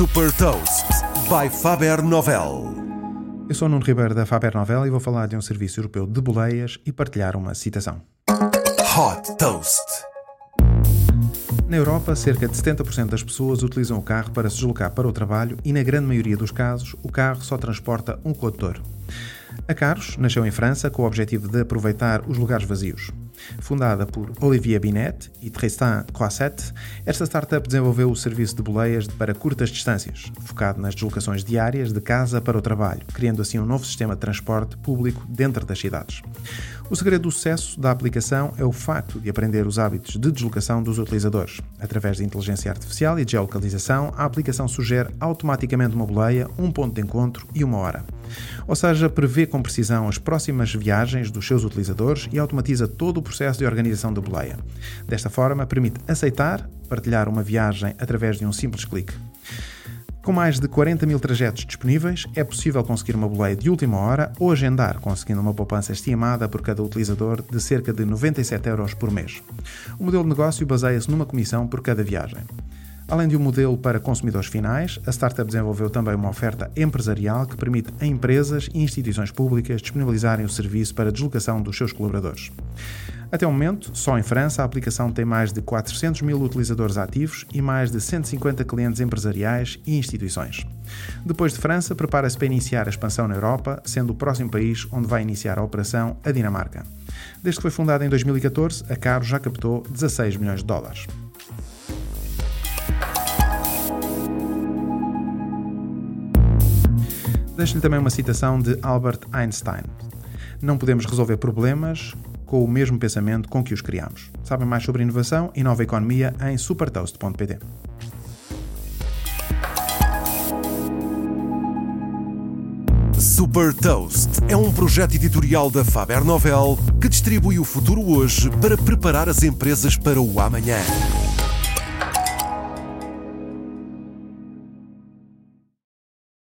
Super Toast by Faber Novel. Eu sou Nuno Ribeiro da Faber Novel e vou falar de um serviço europeu de boleias e partilhar uma citação. Hot Toast. Na Europa, cerca de 70% das pessoas utilizam o carro para se deslocar para o trabalho e, na grande maioria dos casos, o carro só transporta um condutor. A Caros nasceu em França com o objetivo de aproveitar os lugares vazios. Fundada por Olivier Binet e Tristan Croisset, esta startup desenvolveu o serviço de boleias para curtas distâncias, focado nas deslocações diárias de casa para o trabalho, criando assim um novo sistema de transporte público dentro das cidades. O segredo do sucesso da aplicação é o facto de aprender os hábitos de deslocação dos utilizadores. Através de inteligência artificial e geolocalização, a aplicação sugere automaticamente uma boleia, um ponto de encontro e uma hora. Ou seja, prevê com precisão as próximas viagens dos seus utilizadores e automatiza todo o processo de organização da boleia. Desta forma, permite aceitar, partilhar uma viagem através de um simples clique. Com mais de 40 mil trajetos disponíveis, é possível conseguir uma boleia de última hora ou agendar, conseguindo uma poupança estimada por cada utilizador de cerca de 97 euros por mês. O modelo de negócio baseia-se numa comissão por cada viagem. Além de um modelo para consumidores finais, a startup desenvolveu também uma oferta empresarial que permite a empresas e instituições públicas disponibilizarem o serviço para deslocação dos seus colaboradores. Até o momento, só em França, a aplicação tem mais de 400 mil utilizadores ativos e mais de 150 clientes empresariais e instituições. Depois de França, prepara-se para iniciar a expansão na Europa, sendo o próximo país onde vai iniciar a operação a Dinamarca. Desde que foi fundada em 2014, a Caro já captou 16 milhões de dólares. Deixo-lhe também uma citação de Albert Einstein. Não podemos resolver problemas com o mesmo pensamento com que os criamos. Sabem mais sobre inovação e nova economia em supertoast.pt. Super Toast é um projeto editorial da Faber Novel que distribui o futuro hoje para preparar as empresas para o amanhã.